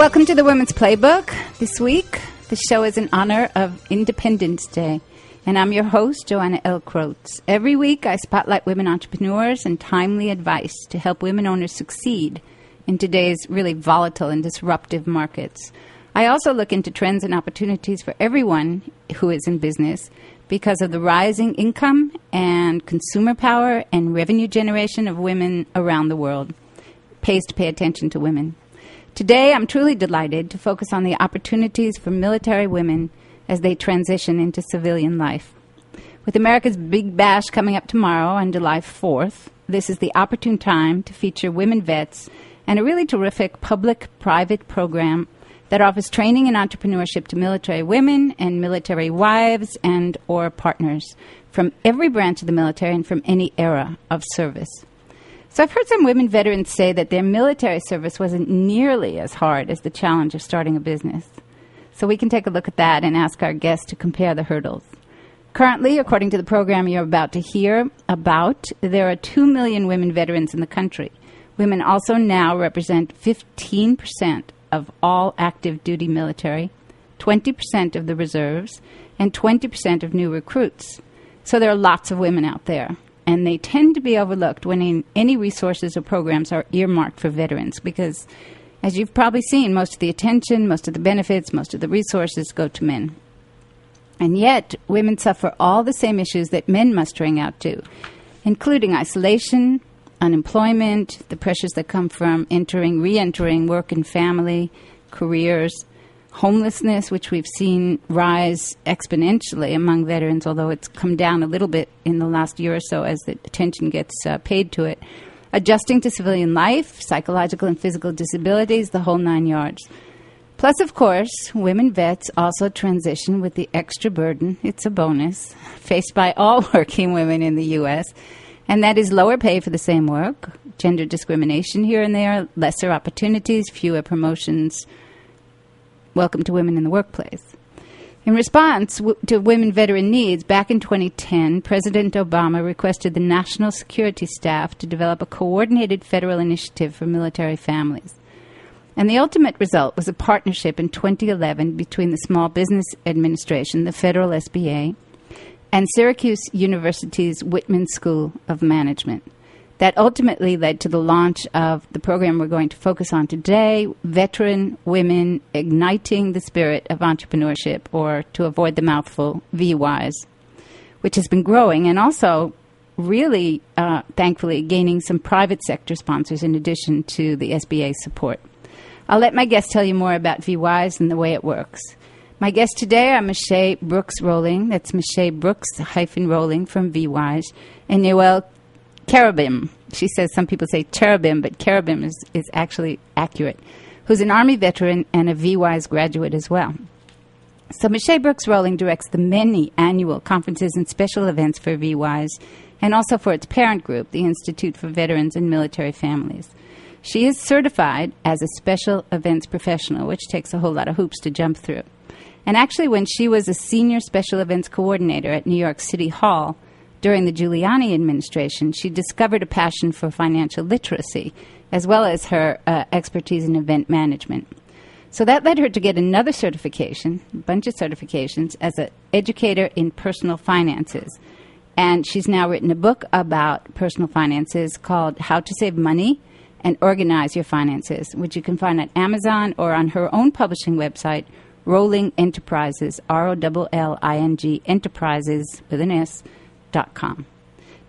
Welcome to the Women's Playbook. This week, the show is in honor of Independence Day. And I'm your host, Joanna L. Krotz. Every week, I spotlight women entrepreneurs and timely advice to help women owners succeed in today's really volatile and disruptive markets. I also look into trends and opportunities for everyone who is in business because of the rising income and consumer power and revenue generation of women around the world. Pays to pay attention to women. Today, I'm truly delighted to focus on the opportunities for military women as they transition into civilian life. With America's Big Bash coming up tomorrow on July 4th, this is the opportune time to feature women vets and a really terrific public private program that offers training and entrepreneurship to military women and military wives and or partners from every branch of the military and from any era of service. So I've heard some women veterans say that their military service wasn't nearly as hard as the challenge of starting a business. So we can take a look at that and ask our guests to compare the hurdles. Currently, according to the program you're about to hear about, there are 2 million women veterans in the country. Women also now represent 15% of all active duty military, 20% of the reserves, and 20% of new recruits. So there are lots of women out there, and they tend to be overlooked when any resources or programs are earmarked for veterans because, as you've probably seen, most of the attention, most of the benefits, most of the resources go to men. And yet, women suffer all the same issues that men must ring out to, including isolation, unemployment, the pressures that come from entering, re entering work and family, careers, homelessness, which we've seen rise exponentially among veterans, although it's come down a little bit in the last year or so as the attention gets uh, paid to it. Adjusting to civilian life, psychological and physical disabilities, the whole nine yards. Plus, of course, women vets also transition with the extra burden, it's a bonus, faced by all working women in the U.S and that is lower pay for the same work, gender discrimination here and there, lesser opportunities, fewer promotions. Welcome to women in the workplace. In response w- to women veteran needs, back in 2010, President Obama requested the National Security Staff to develop a coordinated federal initiative for military families. And the ultimate result was a partnership in 2011 between the Small Business Administration, the federal SBA, and Syracuse University's Whitman School of Management. That ultimately led to the launch of the program we're going to focus on today Veteran Women Igniting the Spirit of Entrepreneurship, or to avoid the mouthful, VWISE, which has been growing and also really, uh, thankfully, gaining some private sector sponsors in addition to the SBA support. I'll let my guests tell you more about VWISE and the way it works. My guests today are Me'Shae Brooks Rolling, that's Me'Shae Brooks hyphen Rolling from VWise, and Noelle Carabim. She says some people say cherubim, but carabim is, is actually accurate, who's an Army veteran and a VWise graduate as well. So Me'Shae Brooks Rolling directs the many annual conferences and special events for VWise and also for its parent group, the Institute for Veterans and Military Families. She is certified as a special events professional, which takes a whole lot of hoops to jump through. And actually, when she was a senior special events coordinator at New York City Hall during the Giuliani administration, she discovered a passion for financial literacy, as well as her uh, expertise in event management. So that led her to get another certification, a bunch of certifications, as an educator in personal finances. And she's now written a book about personal finances called How to Save Money and Organize Your Finances, which you can find at Amazon or on her own publishing website, Rolling Enterprises, R O L L I N G Enterprises with an S, dot com.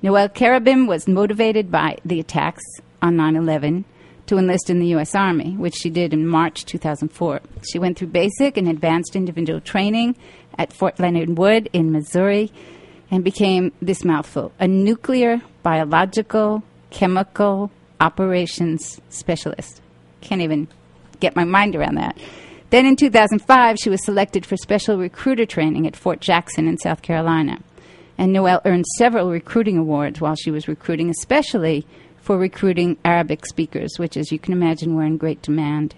Noelle Carabim was motivated by the attacks on 9 11 to enlist in the U.S. Army, which she did in March 2004. She went through basic and advanced individual training at Fort Leonard Wood in Missouri and became this mouthful a nuclear, biological, chemical operations specialist. Can't even get my mind around that. Then in 2005, she was selected for special recruiter training at Fort Jackson in South Carolina. And Noelle earned several recruiting awards while she was recruiting, especially for recruiting Arabic speakers, which, as you can imagine, were in great demand.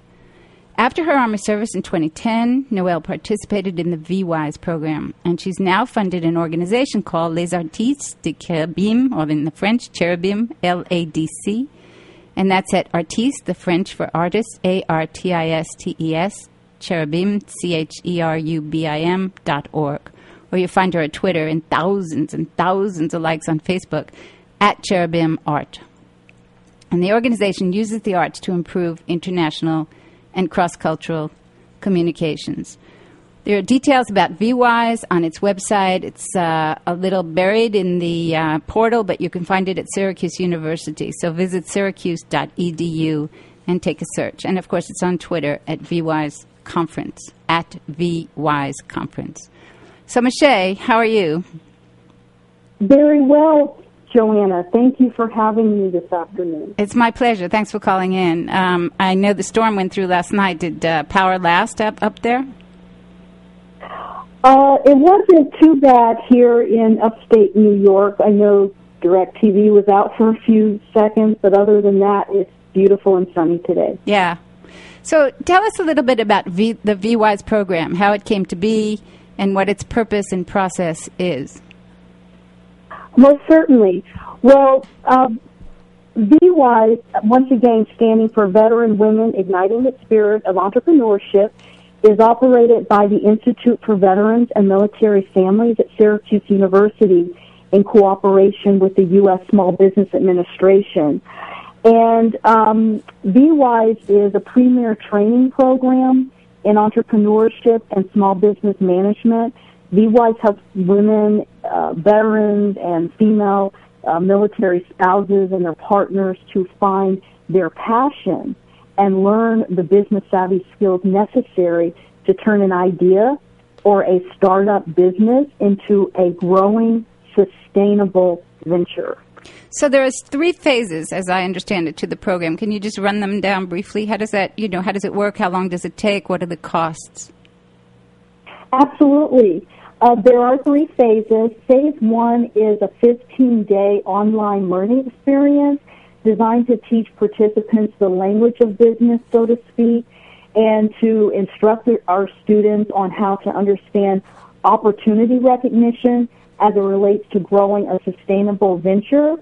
After her Army service in 2010, Noelle participated in the VWise program, and she's now funded an organization called Les Artistes de Cherubim, or in the French, Cherubim, L A D C, And that's at Artistes, the French for artist, A R T I S T E S, cherubim, C H E R U B I M dot org. Or you find her at Twitter and thousands and thousands of likes on Facebook at Cherubim Art. And the organization uses the arts to improve international and cross cultural communications. There are details about VWise on its website. It's uh, a little buried in the uh, portal, but you can find it at Syracuse University. So visit syracuse.edu and take a search. And of course, it's on Twitter at VWise Conference, at VWise Conference. So, Me'Shae, how are you? Very well, Joanna. Thank you for having me this afternoon. It's my pleasure. Thanks for calling in. Um, I know the storm went through last night. Did uh, power last up, up there? Uh, it wasn't too bad here in upstate New York. I know DirecTV was out for a few seconds, but other than that, it's beautiful and sunny today. Yeah. So tell us a little bit about v, the VWise program, how it came to be, and what its purpose and process is. Most certainly. Well, um, VWise, once again, standing for Veteran Women Igniting the Spirit of Entrepreneurship, is operated by the Institute for Veterans and Military Families at Syracuse University in cooperation with the U.S. Small Business Administration. And um, VWise is a premier training program in entrepreneurship and small business management. VWise helps women, uh, veterans, and female uh, military spouses and their partners to find their passion and learn the business savvy skills necessary to turn an idea or a startup business into a growing, sustainable venture. So there is three phases, as I understand it, to the program. Can you just run them down briefly? How does that, you know, how does it work? How long does it take? What are the costs? Absolutely. Uh, there are three phases. Phase one is a 15-day online learning experience designed to teach participants the language of business, so to speak, and to instruct our students on how to understand opportunity recognition as it relates to growing a sustainable venture,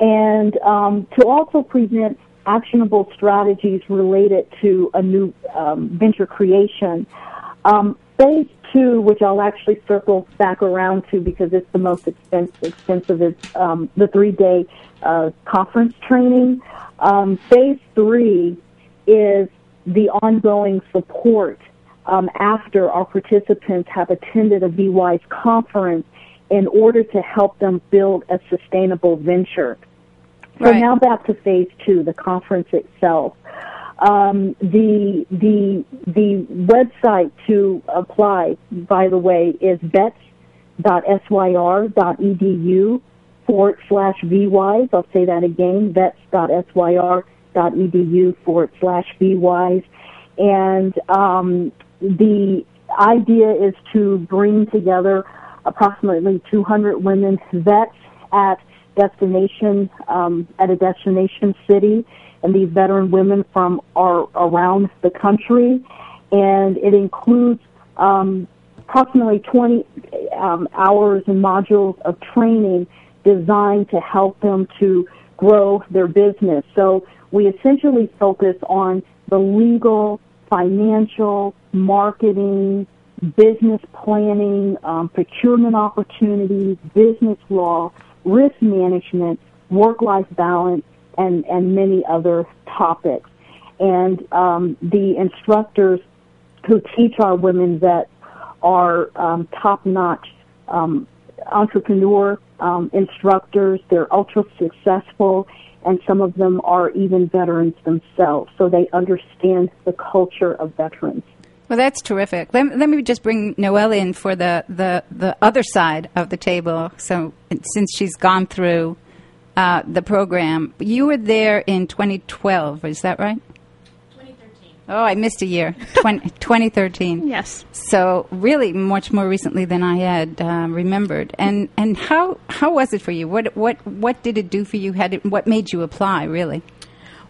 and um, to also present actionable strategies related to a new um, venture creation. Um, phase two, which I'll actually circle back around to because it's the most expensive, expensive is um, the three-day uh, conference training. Um, phase three is the ongoing support um, after our participants have attended a VWise conference in order to help them build a sustainable venture. So right. now back to phase two, the conference itself. Um, the the the website to apply, by the way, is vets.syr.edu forward slash vwise. I'll say that again, vets.syr.edu forward slash vwise. And um, the idea is to bring together approximately 200 women vets at destination um, at a destination city and these veteran women from are around the country, and it includes um, approximately 20 um, hours and modules of training designed to help them to grow their business. So we essentially focus on the legal, financial, marketing, business planning, um, procurement opportunities, business law, risk management, work-life balance, and, and many other topics. And um, the instructors who teach our women that are um, top-notch um, entrepreneur um, instructors. They're ultra successful, and some of them are even veterans themselves, so they understand the culture of veterans. Well, that's terrific. Let, let me just bring Noelle in for the, the, the other side of the table. So, since she's gone through uh, the program. You were there in 2012, is that right? 2013. Oh, I missed a year. 20, 2013. Yes. So really, much more recently than I had uh, remembered. And and how how was it for you? What what what did it do for you? Had it, what made you apply? Really?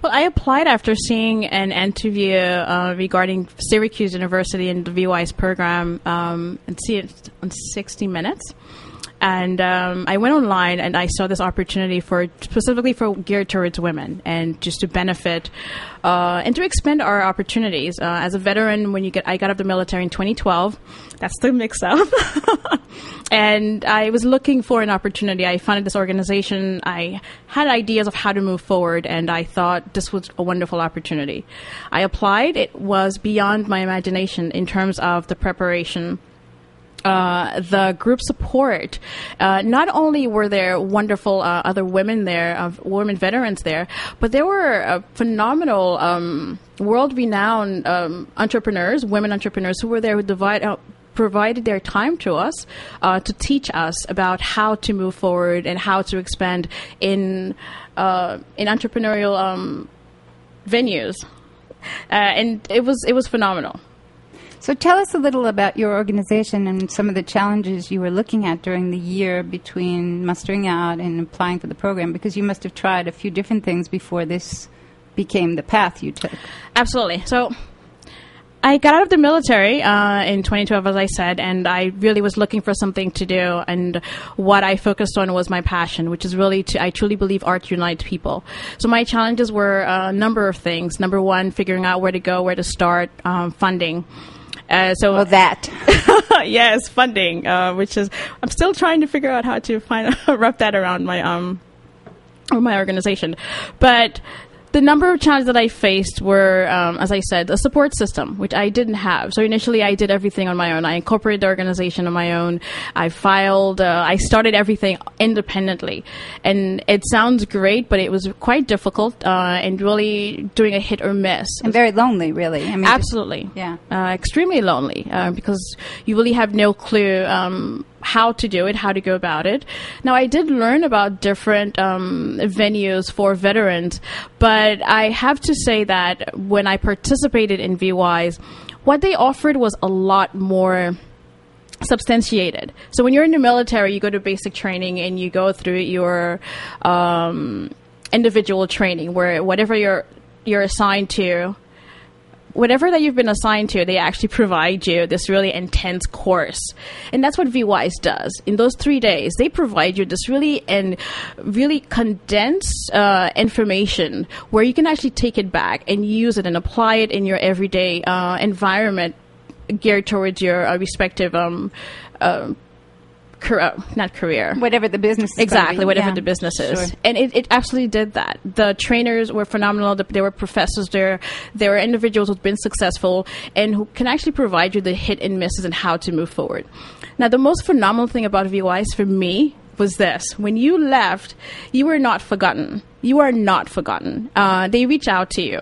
Well, I applied after seeing an interview uh, regarding Syracuse University and the VWise program um, and see it on 60 Minutes and um, I went online and I saw this opportunity for specifically for geared towards women and just to benefit uh, and to expand our opportunities. Uh, as a veteran, when you get, I got out of the military in 2012. That's the mix up. and I was looking for an opportunity. I founded this organization. I had ideas of how to move forward, and I thought this was a wonderful opportunity. I applied. It was beyond my imagination in terms of the preparation uh, the group support. Uh, not only were there wonderful uh, other women there, uh, women veterans there, but there were uh, phenomenal, um, world-renowned um, entrepreneurs, women entrepreneurs who were there who divide, uh, provided their time to us to teach us about how to move forward and how to expand in in entrepreneurial um, venues. and it was it was phenomenal. So tell us a little about your organization and some of the challenges you were looking at during the year between mustering out and applying for the program, because you must have tried a few different things before this became the path you took. Absolutely. So I got out of the military uh, in 2012, as I said, and I really was looking for something to do. And what I focused on was my passion, which is really to, I truly believe art unites people. So my challenges were a number of things. Number one, figuring out where to go, where to start, um, funding. Uh, so oh, that. Yes, funding, uh, which is I'm still trying to figure out how to find wrap that around my um my organization, but the number of challenges that I faced were, um, as I said, a support system, which I didn't have. So initially, I did everything on my own. I incorporated the organization on my own. I filed. Uh, I started everything independently, and it sounds great, but it was quite difficult uh, and really doing a hit or miss. And very lonely, really. I mean, absolutely, yeah, uh, extremely lonely uh, because you really have no clue. Um, how to do it, how to go about it. Now, I did learn about different um, venues for veterans, but I have to say that when I participated in VWise, what they offered was a lot more substantiated. So when you're in the military, you go to basic training and you go through your um, individual training, where whatever you're you're assigned to whatever that you've been assigned to, they actually provide you this really intense course. And that's what VWise does. In those three days, they provide you this really and really condensed uh, information where you can actually take it back and use it and apply it in your everyday uh, environment geared towards your uh, respective um, uh, career, not career, whatever the business is. exactly, whatever yeah. the business is, sure. and it, it absolutely did that. The trainers were phenomenal. There were professors there. There were individuals who've been successful and who can actually provide you the hit and misses and how to move forward. Now, the most phenomenal thing about VWise for me was this: when you left, you were not forgotten. You are not forgotten. Uh, they reach out to you.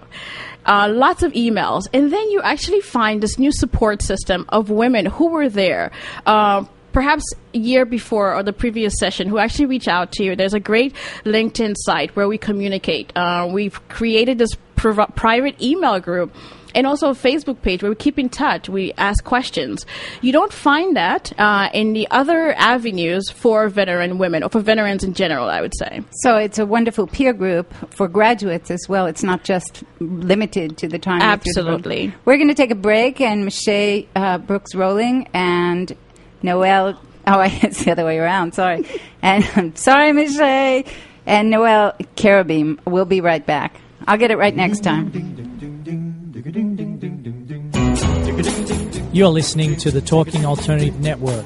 Uh, lots of emails, and then you actually find this new support system of women who were there, uh, perhaps a year before or the previous session who actually reach out to you. There's a great LinkedIn site where we communicate. Uh, we've created this prv- private email group and also a Facebook page where we keep in touch. We ask questions. You don't find that uh, in the other avenues for veteran women or for veterans in general, I would say. So it's a wonderful peer group for graduates as well. It's not just limited to the time. Absolutely. We're going to take a break, and Me'Shae uh, Brooks Rolling and Noelle. Oh, it's the other way around. Sorry. And I'm sorry, Me'Shae. And Noelle Carabim. We'll be right back. I'll get it right next time. You're listening to the Talking Alternative Network.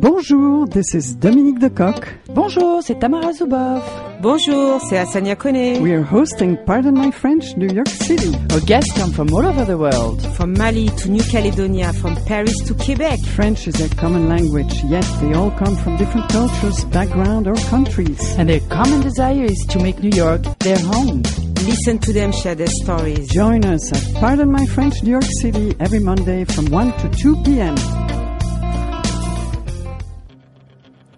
Bonjour, this is Dominique Decoq. Bonjour, c'est Tamara Zuboff. Bonjour, c'est Asania Kone. We are hosting Pardon My French, New York City. Our guests come from all over the world. From Mali to New Caledonia, from Paris to Quebec. French is a common language, yet they all come from different cultures, background, or countries. And their common desire is to make New York their home. Listen to them share their stories. Join us at Pardon My French, New York City every Monday from 1 to 2 p.m.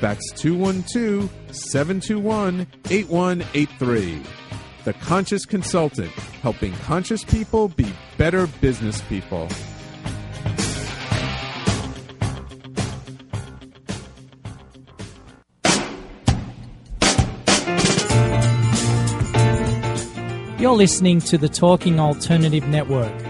That's 212 721 8183. The Conscious Consultant, helping conscious people be better business people. You're listening to the Talking Alternative Network.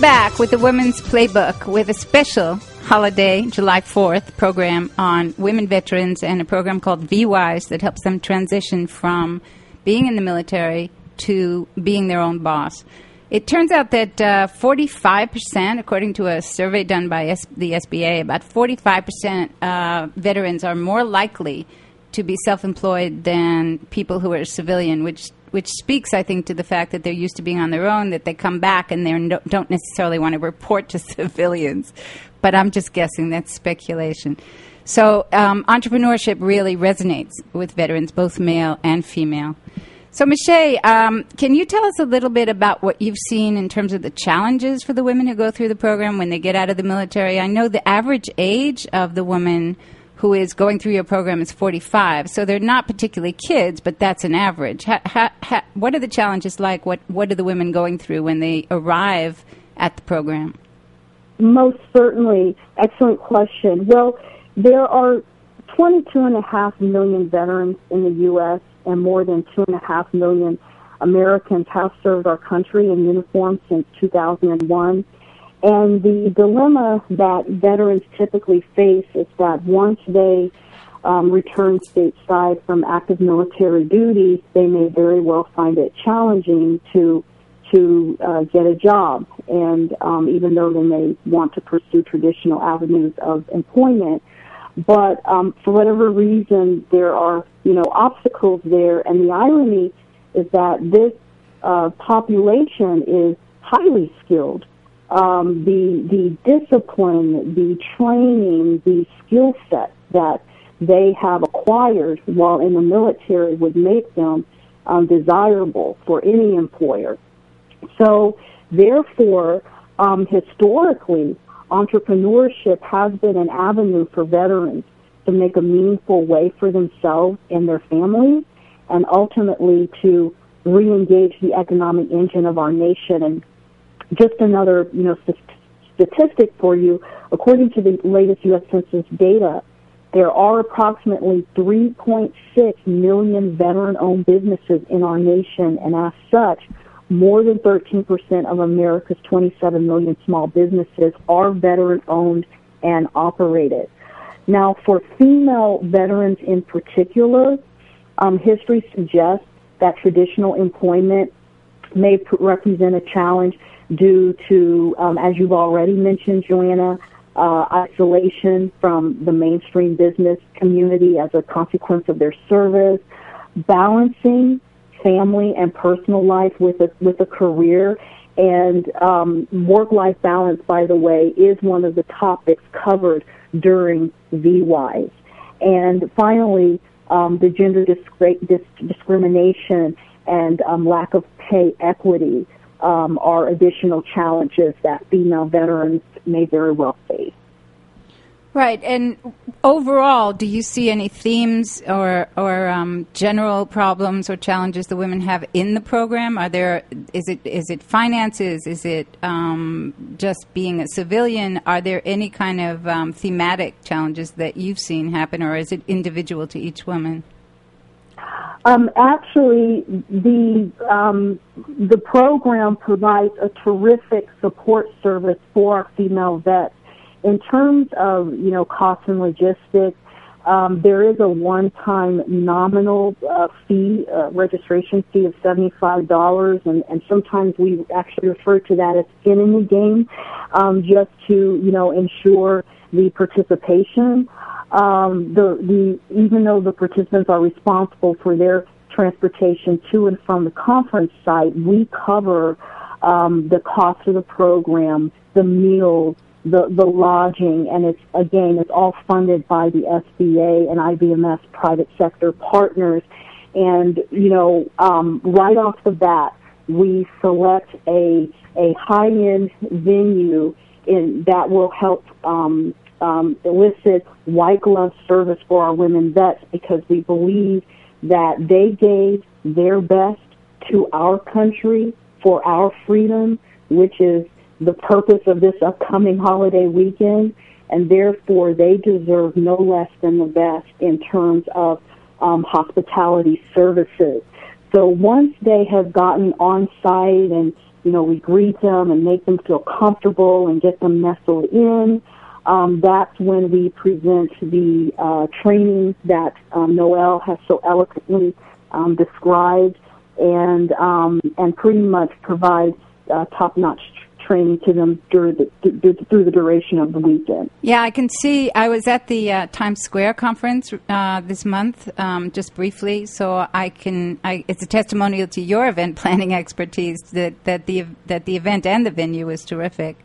Back with the Women's Playbook with a special holiday, July 4th program on women veterans and a program called VWise that helps them transition from being in the military to being their own boss. It turns out that uh, 45%, according to a survey done by S- the SBA, about 45% uh, veterans are more likely to be self-employed than people who are civilian, which which speaks, I think, to the fact that they're used to being on their own, that they come back and they no, don't necessarily want to report to civilians. But I'm just guessing. That's speculation. So um, entrepreneurship really resonates with veterans, both male and female. So, Me'Shae, um, can you tell us a little bit about what you've seen in terms of the challenges for the women who go through the program when they get out of the military? I know the average age of the woman who is going through your program is 45. So they're not particularly kids, but that's an average. Ha, ha, ha, what are the challenges like? What, what are the women going through when they arrive at the program? Most certainly. Excellent question. Well, there are 22.5 million veterans in the U.S., and more than 2.5 million Americans have served our country in uniform since 2001. And the dilemma that veterans typically face is that once they um, return stateside from active military duty, they may very well find it challenging to to uh, get a job. And um, even though they may want to pursue traditional avenues of employment, but um, for whatever reason, there are you know obstacles there. And the irony is that this uh, population is highly skilled um, the the discipline, the training, the skill set that they have acquired while in the military would make them um, desirable for any employer. So, therefore, um, historically, entrepreneurship has been an avenue for veterans to make a meaningful way for themselves and their families, and ultimately to re-engage the economic engine of our nation and just another, you know, st- statistic for you. According to the latest U.S. Census data, there are approximately 3.6 million veteran-owned businesses in our nation, and as such, more than 13% of America's 27 million small businesses are veteran-owned and operated. Now, for female veterans in particular, um, history suggests that traditional employment may pr- represent a challenge due to, um, as you've already mentioned, Joanna, uh, isolation from the mainstream business community as a consequence of their service, balancing family and personal life with a with a career, and um, work-life balance. By the way, is one of the topics covered during VWise. And finally, um, the gender disc- discrimination and um, lack of pay equity um, are additional challenges that female veterans may very well face. Right, and overall, do you see any themes or or um, general problems or challenges the women have in the program? Are there is it is it finances? Is it um, just being a civilian? Are there any kind of um, thematic challenges that you've seen happen, or is it individual to each woman? Um, actually, the um, the program provides a terrific support service for our female vets. In terms of you know costs and logistics, um, there is a one-time nominal uh, fee, uh, registration fee of seventy-five dollars, and, and sometimes we actually refer to that as skin in the game, um, just to you know ensure the participation. Um, the the even though the participants are responsible for their transportation to and from the conference site, we cover um, the cost of the program, the meals, the, the lodging, and it's, again, it's all funded by the SBA and IVMF's private sector partners. And, you know, um, right off the bat, we select a, a high-end venue in, that will help um, um, elicit white glove service for our women vets because we believe that they gave their best to our country for our freedom, which is the purpose of this upcoming holiday weekend, and therefore they deserve no less than the best in terms of um, hospitality services. So once they have gotten on site and you know we greet them and make them feel comfortable and get them nestled in, um, that's when we present the uh, training that um, Noelle has so eloquently um, described, and um, and pretty much provide uh, top-notch training to them through the through the duration of the weekend. Yeah, I can see. I was at the uh, Times Square conference uh, this month, um, just briefly, so I can. I, it's a testimonial to your event planning expertise that that the that the event and the venue was terrific.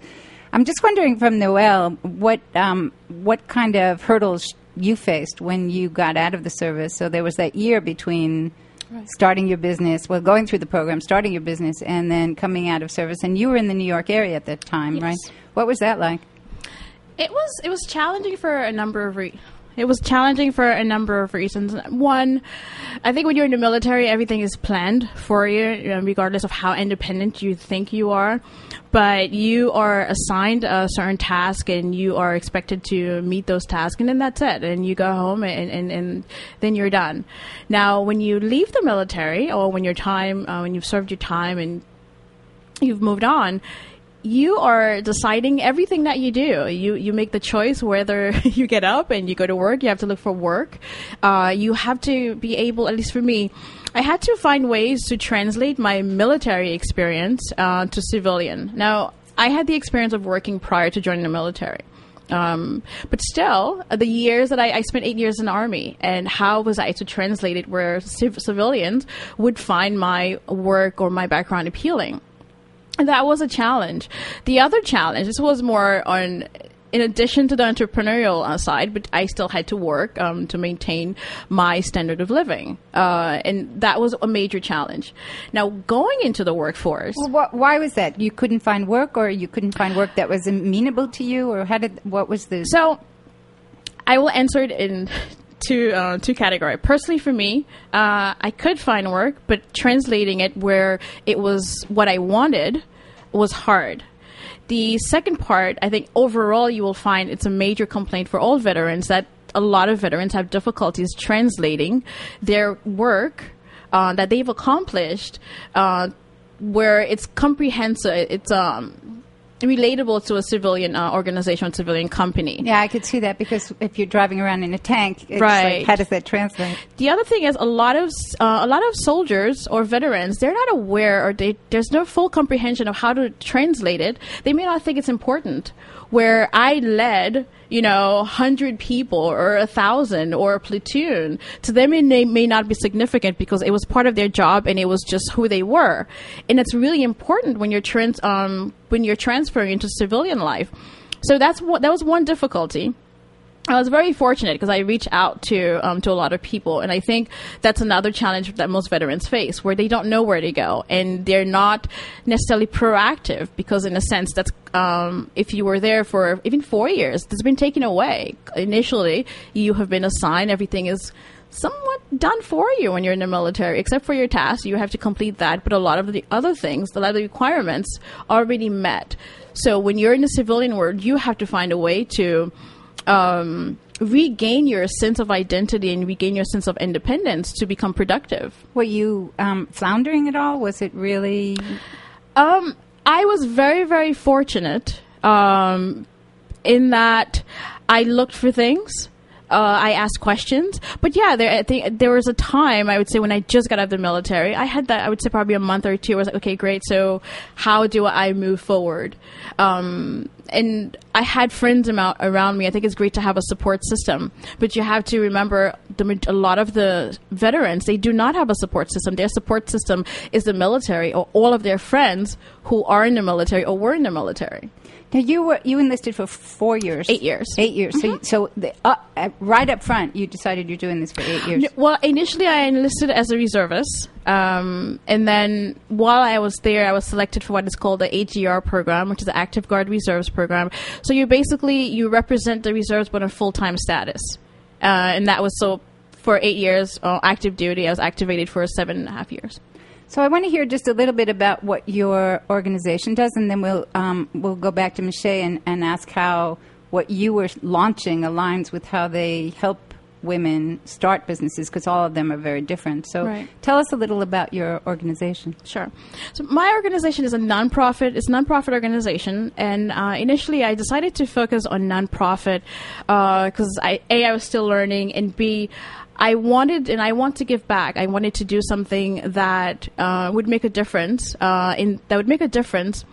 I'm just wondering from Noelle what um, what kind of hurdles you faced when you got out of the service. So there was that year between right. starting your business, well, going through the program, starting your business, and then coming out of service. And you were in the New York area at that time, yes. right? What was that like? It was it was challenging for a number of reasons. It was challenging for a number of reasons. One, I think when you're in the military, everything is planned for you, regardless of how independent you think you are. But you are assigned a certain task and you are expected to meet those tasks, and then that's it. And you go home and, and, and then you're done. Now, when you leave the military or when your time, uh, when you've served your time and you've moved on, you are deciding everything that you do. You you make the choice whether you get up and you go to work. You have to look for work. Uh, you have to be able, at least for me, I had to find ways to translate my military experience uh, to civilian. Now, I had the experience of working prior to joining the military. Um, but still, the years that I, I, spent eight years in the army, and how was I to translate it where civ- civilians would find my work or my background appealing? That was a challenge. The other challenge, this was more on in addition to the entrepreneurial uh, side, but I still had to work um, to maintain my standard of living, uh, and that was a major challenge. Now, going into the workforce, well, wh- why was that? You couldn't find work, or you couldn't find work that was amenable to you, or how did what was the so? I will answer it in two uh, two category. Personally, for me, uh, I could find work, but translating it where it was what I wanted was hard. The second part, I think overall, you will find it's a major complaint for all veterans that a lot of veterans have difficulties translating their work uh, that they've accomplished, uh, where it's comprehensive. It's um, relatable to a civilian uh, organization, civilian company. Yeah, I could see that because if you're driving around in a tank, right? Like, how does that translate? The other thing is a lot of uh, a lot of soldiers or veterans they're not aware or they, there's no full comprehension of how to translate it. They may not think it's important. Where I led you know, 100 people or a 1,000 or a platoon, to them it may, may not be significant because it was part of their job and it was just who they were. And it's really important when you're, trans- um, when you're transferring into civilian life. So that's what, that was one difficulty. I was very fortunate because I reach out to um, to a lot of people, and I think that's another challenge that most veterans face, where they don't know where to go, and they're not necessarily proactive because, in a sense, that's um, if you were there for even four years, that's been taken away. Initially, you have been assigned; everything is somewhat done for you when you're in the military, except for your tasks. You have to complete that, but a lot of the other things, a lot of the requirements, are already met. So when you're in the civilian world, you have to find a way to um, regain your sense of identity and regain your sense of independence to become productive. Were you um, floundering at all? Was it really? Um, I was very, very fortunate. Um, in that I looked for things. Uh, I asked questions, but yeah, there I think there was a time I would say when I just got out of the military. I had that I would say probably a month or two. I was like, okay, great. So how do I move forward? Um, and I had friends around me. I think it's great to have a support system, but you have to remember the, a lot of the veterans they do not have a support system. Their support system is the military or all of their friends who are in the military or were in the military. Now you were you enlisted for four years. Eight years. Eight years. So, so the, uh, uh, right up front, you decided you're doing this for eight years. Well, initially I enlisted as a reservist, um, and then while I was there, I was selected for what is called the AGR program, which is the Active Guard Reserves program. So you basically you represent the reserves but on full time status, uh, and that was so for eight years uh, active duty. I was activated for seven and a half years. So I want to hear just a little bit about what your organization does, and then we'll um, we'll go back to Me'Shae and, and ask how what you were launching aligns with how they help women start businesses, because all of them are very different. So Right. tell us a little about your organization. Sure. So my organization is a nonprofit. It's a nonprofit organization, and uh, initially I decided to focus on nonprofit because I a I was still learning, and b I wanted and I want to give back. I wanted to do something that uh, would make a difference uh, in that would make a difference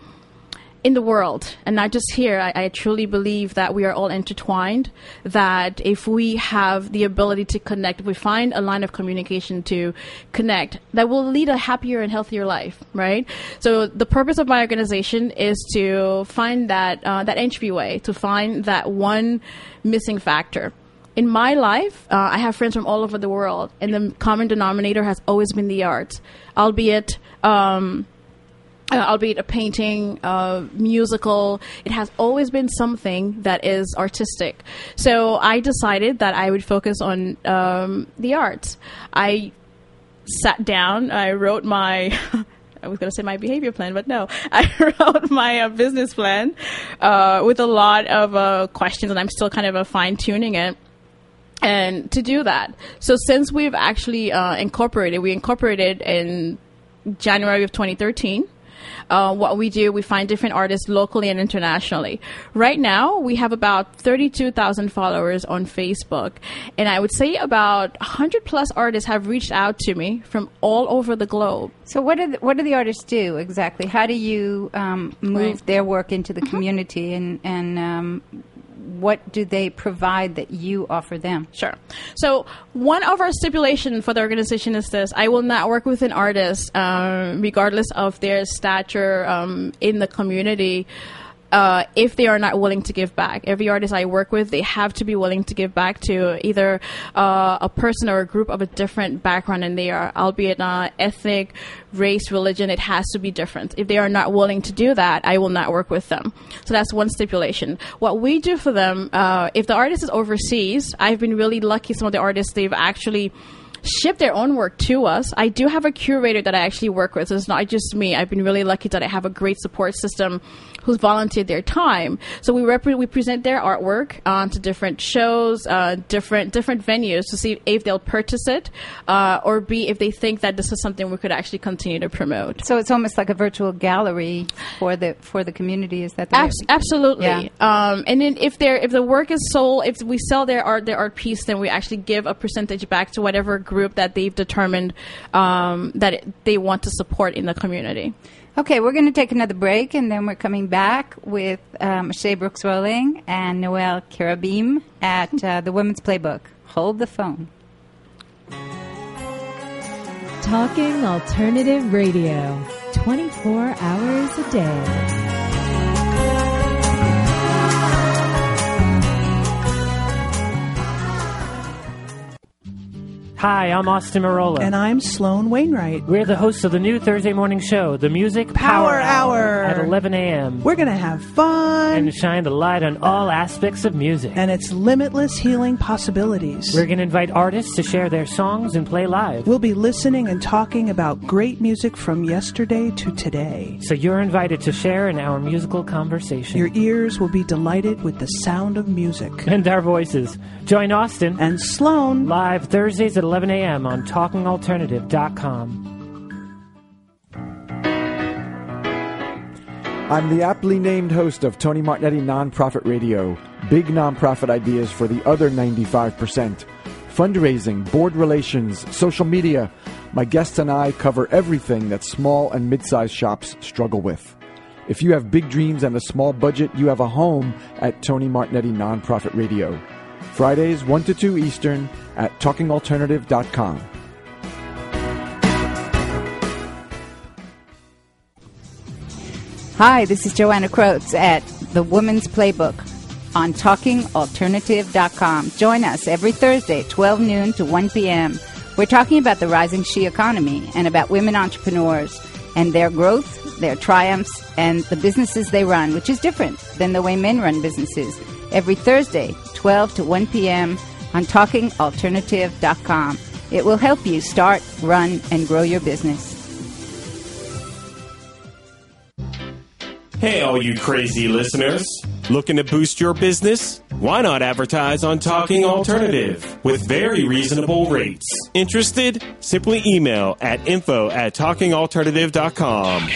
in the world and not just here. I, I truly believe that we are all intertwined. That if we have the ability to connect, if we find a line of communication to connect, that will lead a happier and healthier life, right? So the purpose of my organization is to find that uh, that entryway, to find that one missing factor. In my life, uh, I have friends from all over the world, and the common denominator has always been the arts, albeit. Um, uh, albeit a painting, uh, musical, it has always been something that is artistic. So I decided that I would focus on um, the arts. I sat down, I wrote my. I was going to say my behavior plan, but no. I wrote my uh, business plan uh, with a lot of uh, questions, and I'm still kind of uh, fine tuning it and to do that. So since we've actually uh, incorporated, we incorporated in January of 2013. Uh, what we do, we find different artists locally and internationally. Right now, we have about 32,000 followers on Facebook, and I would say about 100 plus artists have reached out to me from all over the globe. So what do the, what do the artists do exactly? How do you um, move Right. Mm-hmm. their work into the community, and and um, what do they provide that you offer them? Sure. So one of our stipulation for the organization is this: I will not work with an artist, um, regardless of their stature um, in the community. Uh, if they are not willing to give back, every artist I work with, they have to be willing to give back to either uh, a person or a group of a different background than they are, albeit uh, ethnic, race, religion. It has to be different. If they are not willing to do that, I will not work with them. So that's one stipulation. What we do for them, uh, if the artist is overseas, I've been really lucky. Some of the artists they've actually ship their own work to us. I do have a curator that I actually work with. So it's not just me. I've been really lucky that I have a great support system who's volunteered their time. So we rep- we present their artwork uh, to different shows, uh, different different venues to see if they'll purchase it, uh, or b if they think that this is something we could actually continue to promote. So it's almost like a virtual gallery for the for the community. Is that the Abs- absolutely. Yeah. Um, and then if they if the work is sold, if we sell their art their art piece, then we actually give a percentage back to whatever group that they've determined um, that it, they want to support in the community. Okay, we're going to take another break, and then we're coming back with um, Shay Brooks Rolling and Noelle Kirabim at uh, the Women's Playbook. Hold the phone. Talking Alternative Radio, 24 hours a day. Hi, I'm Austin Marola. And I'm Sloan Wainwright. We're the hosts of the new Thursday morning show, The Music Power Hour. at 11 a.m. We're going to have fun. and shine the light on all aspects of music. and its limitless healing possibilities. We're going to invite artists to share their songs and play live. We'll be listening and talking about great music from yesterday to today. So you're invited to share in our musical conversation. Your ears will be delighted with the sound of music. and our voices. Join Austin And Sloan. live Thursdays at 11 a.m. on TalkingAlternative.com. I'm the aptly named host of Tony Martignetti Nonprofit Radio. Big nonprofit ideas for the other 95%. Fundraising, board relations, social media. My guests and I cover everything that small and mid sized shops struggle with. If you have big dreams and a small budget, you have a home at Tony Martignetti Nonprofit Radio. Fridays, 1 to 2 Eastern at talkingalternative.com. Hi, this is Joanna Krotz at The Woman's Playbook on TalkingAlternative.com. Join us every Thursday, 12 noon to 1 p.m. We're talking about the rising she economy and about women entrepreneurs and their growth, their triumphs, and the businesses they run, which is different than the way men run businesses. Every Thursday, 12 to 1 p.m. on TalkingAlternative.com. It will help you start, run, and grow your business. Hey, all you crazy listeners. Looking to boost your business? Why not advertise on Talking Alternative with very reasonable rates? Interested? Simply email at info at talkingalternative.com.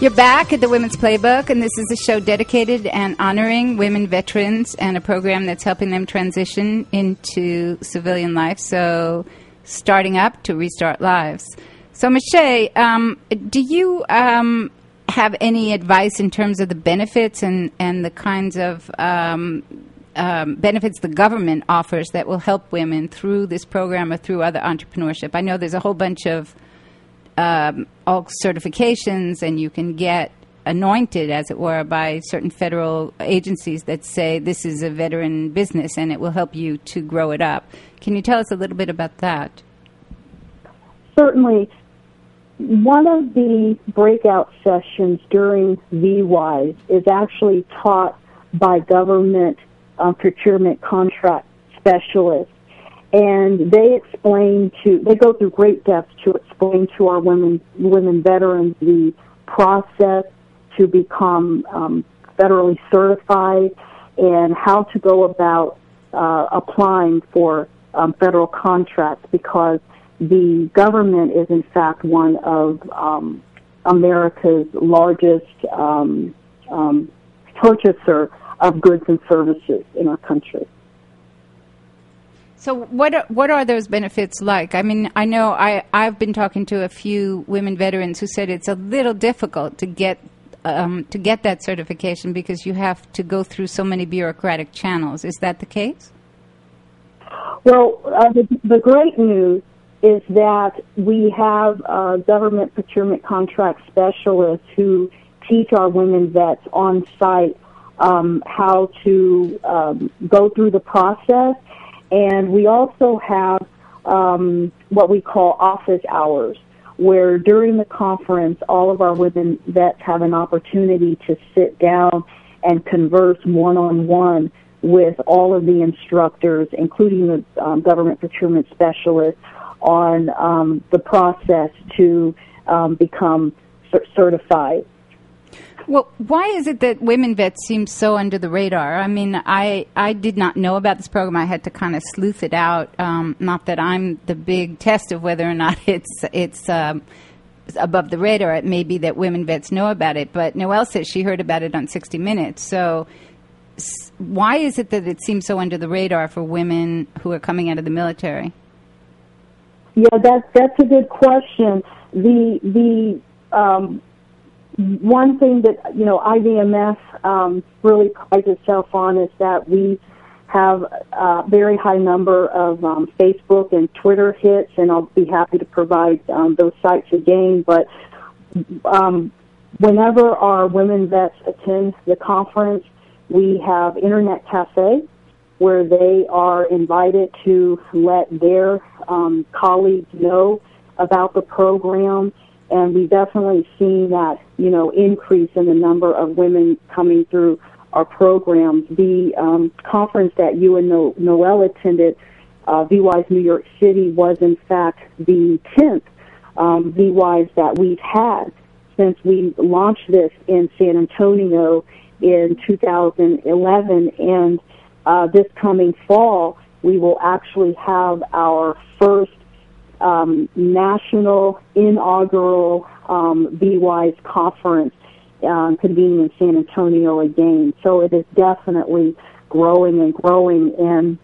You're back at the Women's Playbook, and this is a show dedicated and honoring women veterans and a program that's helping them transition into civilian life. So, starting up to restart lives. So, Me'Shae, um, do you um, have any advice in terms of the benefits and, and the kinds of um, um, benefits the government offers that will help women through this program or through other entrepreneurship? I know there's a whole bunch of um, all certifications, and you can get anointed, as it were, by certain federal agencies that say this is a veteran business and it will help you to grow it up. Can you tell us a little bit about that? Certainly. One of the breakout sessions during VWise is actually taught by government um, procurement contract specialists and they explain to they go through great depth to explain to our women women veterans the process to become um, federally certified and how to go about uh, applying for um, federal contracts because the government is in fact one of um, America's largest um, um, purchaser of goods and services in our country. So what are, what are those benefits like? I mean, I know I I've been talking to a few women veterans who said it's a little difficult to get um, to get that certification because you have to go through so many bureaucratic channels. Is that the case? Well, uh, the, the great news is that we have government procurement contract specialists who teach our women vets on site um, how to um, go through the process and we also have um, what we call office hours, where during the conference, all of our women vets have an opportunity to sit down and converse one on one with all of the instructors, including the um, government procurement specialist, on um, the process to um, become certified. Well, why is it that women vets seem so under the radar? I mean, I I did not know about this program. I had to kind of sleuth it out. Um, not that I'm the big test of whether or not it's it's um, above the radar. It may be that women vets know about it, but Noelle says she heard about it on 60 Minutes. So, s- why is it that it seems so under the radar for women who are coming out of the military? Yeah, that's that's a good question. The the um, one thing that you know IVMF um, really prides itself on is that we have a very high number of um, Facebook and Twitter hits, and I'll be happy to provide um, those sites again. But um, whenever our women vets attend the conference, we have Internet Cafe where they are invited to let their um, colleagues know about the program and we've definitely seen that you know increase in the number of women coming through our programs. The um, conference that you and no- Noelle attended, uh, VWise New York City, was in fact the tenth um, VWise that we've had since we launched this in San Antonio in 2011, and uh, this coming fall, we will actually have our first um, national inaugural um, VWise conference um, convening in San Antonio again. So it is definitely growing and growing, and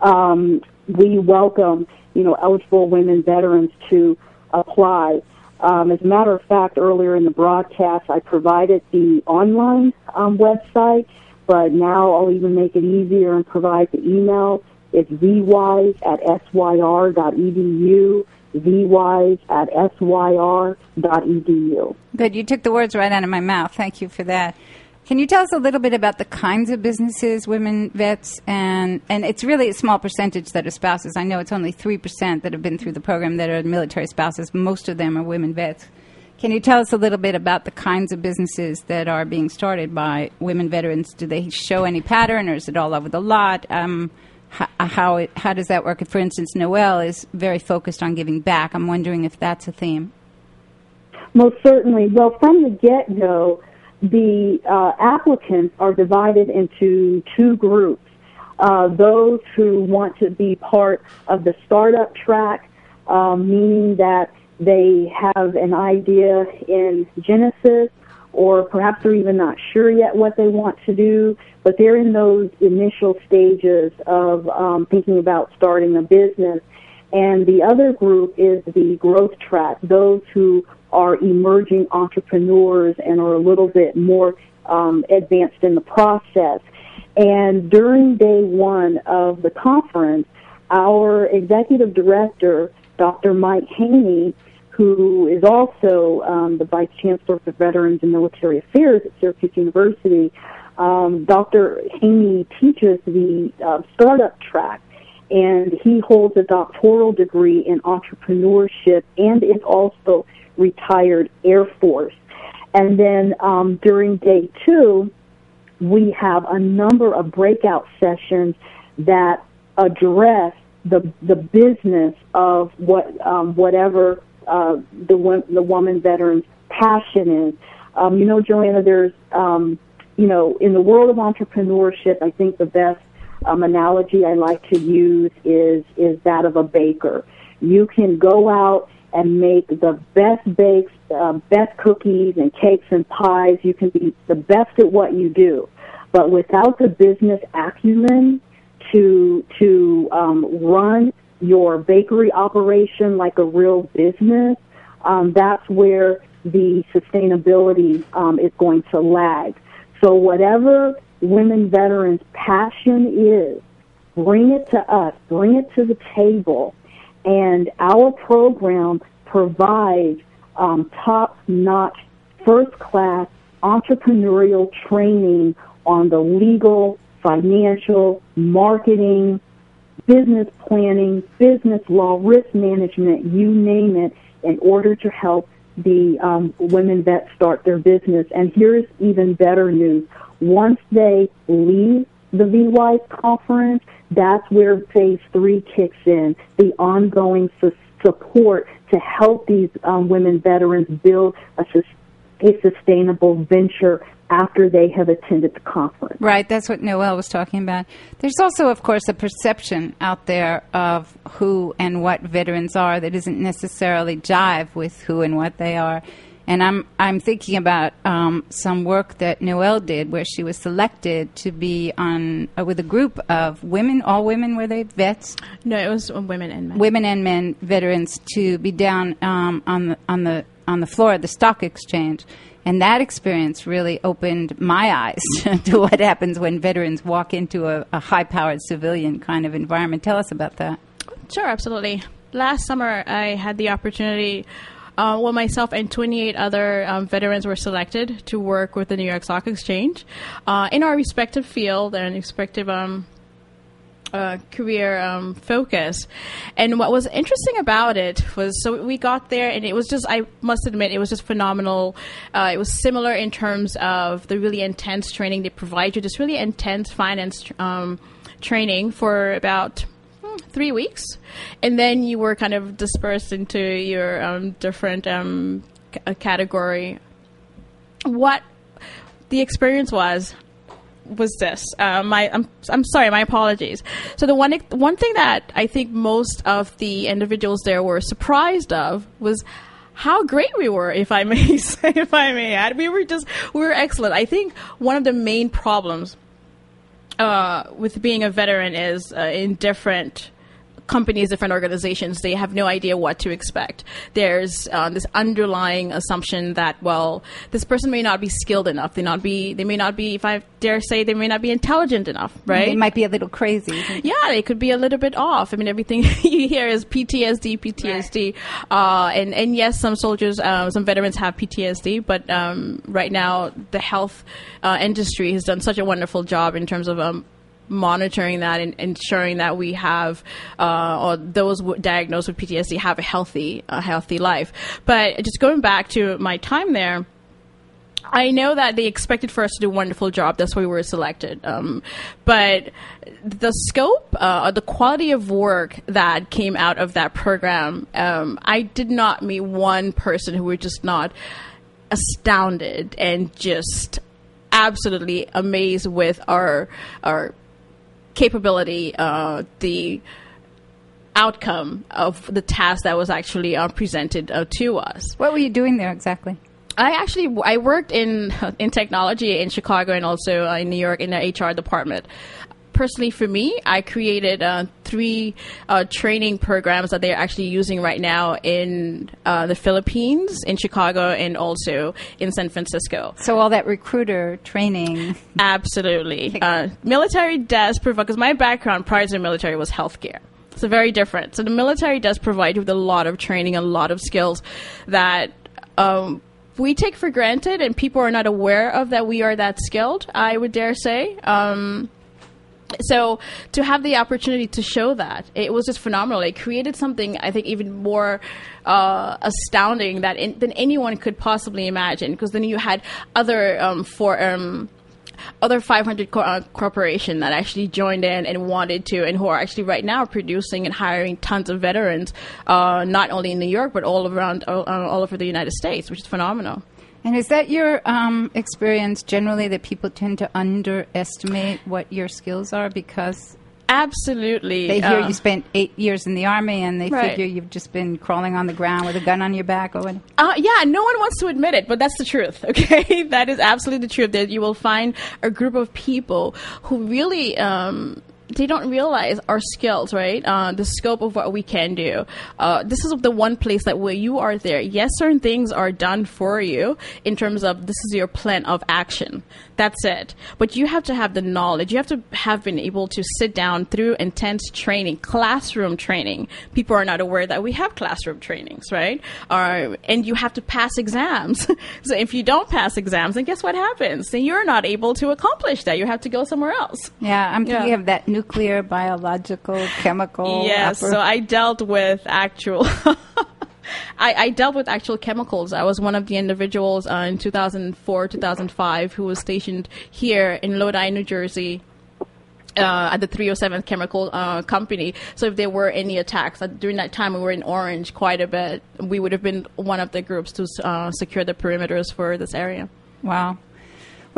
um, we welcome you know eligible women veterans to apply. Um, as a matter of fact, earlier in the broadcast, I provided the online um, website, but now I'll even make it easier and provide the email. It's vwise at syr.edu, vwise at syr.edu. Good. You took the words right out of my mouth. Thank you for that. Can you tell us a little bit about the kinds of businesses women vets and and it's really a small percentage that are spouses. I know it's only three percent that have been through the program that are military spouses. Most of them are women vets. Can you tell us a little bit about the kinds of businesses that are being started by women veterans? Do they show any pattern, or is it all over the lot? Um, how how, it, how does that work? For instance, Noelle is very focused on giving back. I'm wondering if that's a theme. Most certainly. Well, from the get go, the uh, applicants are divided into two groups. Uh, those who want to be part of the startup track, um, meaning that they have an idea in Genesis, or perhaps they're even not sure yet what they want to do, but they're in those initial stages of um, thinking about starting a business. And the other group is the growth track, those who are emerging entrepreneurs and are a little bit more um, advanced in the process. And during day one of the conference, our executive director, Dr. Mike Haynie, who is also um, the vice chancellor for Veterans and Military Affairs at Syracuse University, um, Dr. Haynie teaches the uh, startup track and he holds a doctoral degree in entrepreneurship and is also retired Air Force. And then um, during day two, we have a number of breakout sessions that address the the business of what um, whatever uh, the the woman veteran's passion is. Um, you know, Joanna, there's um, you know in the world of entrepreneurship, I think the best um, analogy I like to use is is that of a baker. You can go out and make the best bakes, uh, best cookies and cakes and pies. You can be the best at what you do, but without the business acumen to to um, run your bakery operation like a real business, um, that's where the sustainability um, is going to lag. So whatever women veterans' passion is, bring it to us, bring it to the table, and our program provides um, top-notch, first-class entrepreneurial training on the legal, financial, marketing, business planning, business law, risk management, you name it, in order to help the um, women that start their business. And here's even better news. Once they leave the VWise conference, that's where phase three kicks in, the ongoing su- support to help these um, women veterans build a, sus- a sustainable venture after they have attended the conference. Right, that's what Noelle was talking about. There's also, of course, a perception out there of who and what veterans are that isn't necessarily jive with who and what they are. And I'm I'm thinking about um, some work that Noelle did, where she was selected to be on uh, with a group of women. All women were they vets? No, it was women and men. Women and men veterans to be down um, on the on the on the floor of the stock exchange. And that experience really opened my eyes to what happens when veterans walk into a, a high powered civilian kind of environment. Tell us about that. Sure, absolutely. Last summer, I had the opportunity. Uh, well, myself and 28 other um, veterans were selected to work with the New York Stock Exchange uh, in our respective field and respective um, uh, career um, focus. And what was interesting about it was so we got there, and it was just, I must admit, it was just phenomenal. Uh, it was similar in terms of the really intense training they provide you, this really intense finance um, training for about hmm, three weeks. And then you were kind of dispersed into your um, different um, c- uh, category. What the experience was was this. Uh, my I'm I'm sorry, my apologies. So the one one thing that I think most of the individuals there were surprised of was how great we were, if I may say, if I may add. We were just we were excellent. I think one of the main problems uh, with being a veteran is uh, in different companies, different organizations, they have no idea what to expect. There's uh, this underlying assumption that, well, this person may not be skilled enough. They not be, they may not be, if I dare say, they may not be intelligent enough, right? They might be a little crazy. Yeah, they could be a little bit off. I mean, everything you hear is PTSD, PTSD, right. uh, and and yes, some soldiers, uh, some veterans have PTSD, but um, right now the health uh, industry has done such a wonderful job in terms of um, monitoring that and ensuring that we have uh, or those diagnosed with PTSD have a healthy a healthy life. But just going back to my time there. I know that they expected for us to do a wonderful job. That's why we were selected. Um, but the scope, uh, the quality of work that came out of that program, um, I did not meet one person who was just not astounded and just absolutely amazed with our our capability, uh, the outcome of the task that was actually uh, presented uh, to us. What were you doing there exactly? I actually I worked in in technology in Chicago and also uh, in New York in the HR department personally for me, I created uh, three uh, training programs that they're actually using right now in uh, the Philippines, in Chicago, and also in San Francisco. So all that recruiter training. Absolutely. Uh, military does provide, because my background prior to the military was healthcare. So very different. So the military does provide you with a lot of training, a lot of skills that um, we take for granted, and people are not aware of that we are that skilled. I would dare say. Um, so to have the opportunity to show that it was just phenomenal. It created something i think even more uh, astounding that in, than anyone could possibly imagine. Because then you had other um, um, other 500 co- uh, corporation that actually joined in and wanted to and who are actually right now producing and hiring tons of veterans uh, not only in new york but all around all, uh, all over the united states which is phenomenal and is that your um, experience generally that people tend to underestimate what your skills are because Absolutely. They hear uh, you spent eight years in the army and they right. figure you've just been crawling on the ground with a gun on your back or what? Uh, yeah, no one wants to admit it, but that's the truth, okay? that is absolutely the truth that you will find a group of people who really. Um, they don't realize our skills, right? Uh, the scope of what we can do. Uh, this is the one place that where you are there. Yes, certain things are done for you in terms of this is your plan of action. That's it. But you have to have the knowledge. You have to have been able to sit down through intense training, classroom training. People are not aware that we have classroom trainings, right? Uh, and you have to pass exams. so if you don't pass exams, then guess what happens? Then you're not able to accomplish that. You have to go somewhere else. Yeah, I'm thinking yeah. of that nuclear, biological, chemical. Yes. Upper- so I dealt with actual. I, I, dealt with actual chemicals. I was one of the individuals uh, in 2004, 2005 who was stationed here in Lodi, New Jersey. Uh, at the 307th Chemical uh, Company. So if there were any attacks uh, during that time, we were in Orange quite a bit. We would have been one of the groups to uh, secure the perimeters for this area. Wow.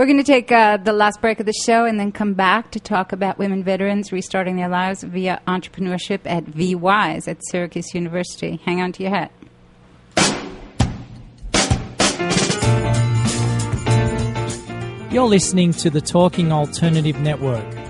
We're going to take uh, the last break of the show and then come back to talk about women veterans restarting their lives via entrepreneurship at VWise at Syracuse University. Hang on to your hat. You're listening to the Talking Alternative Network.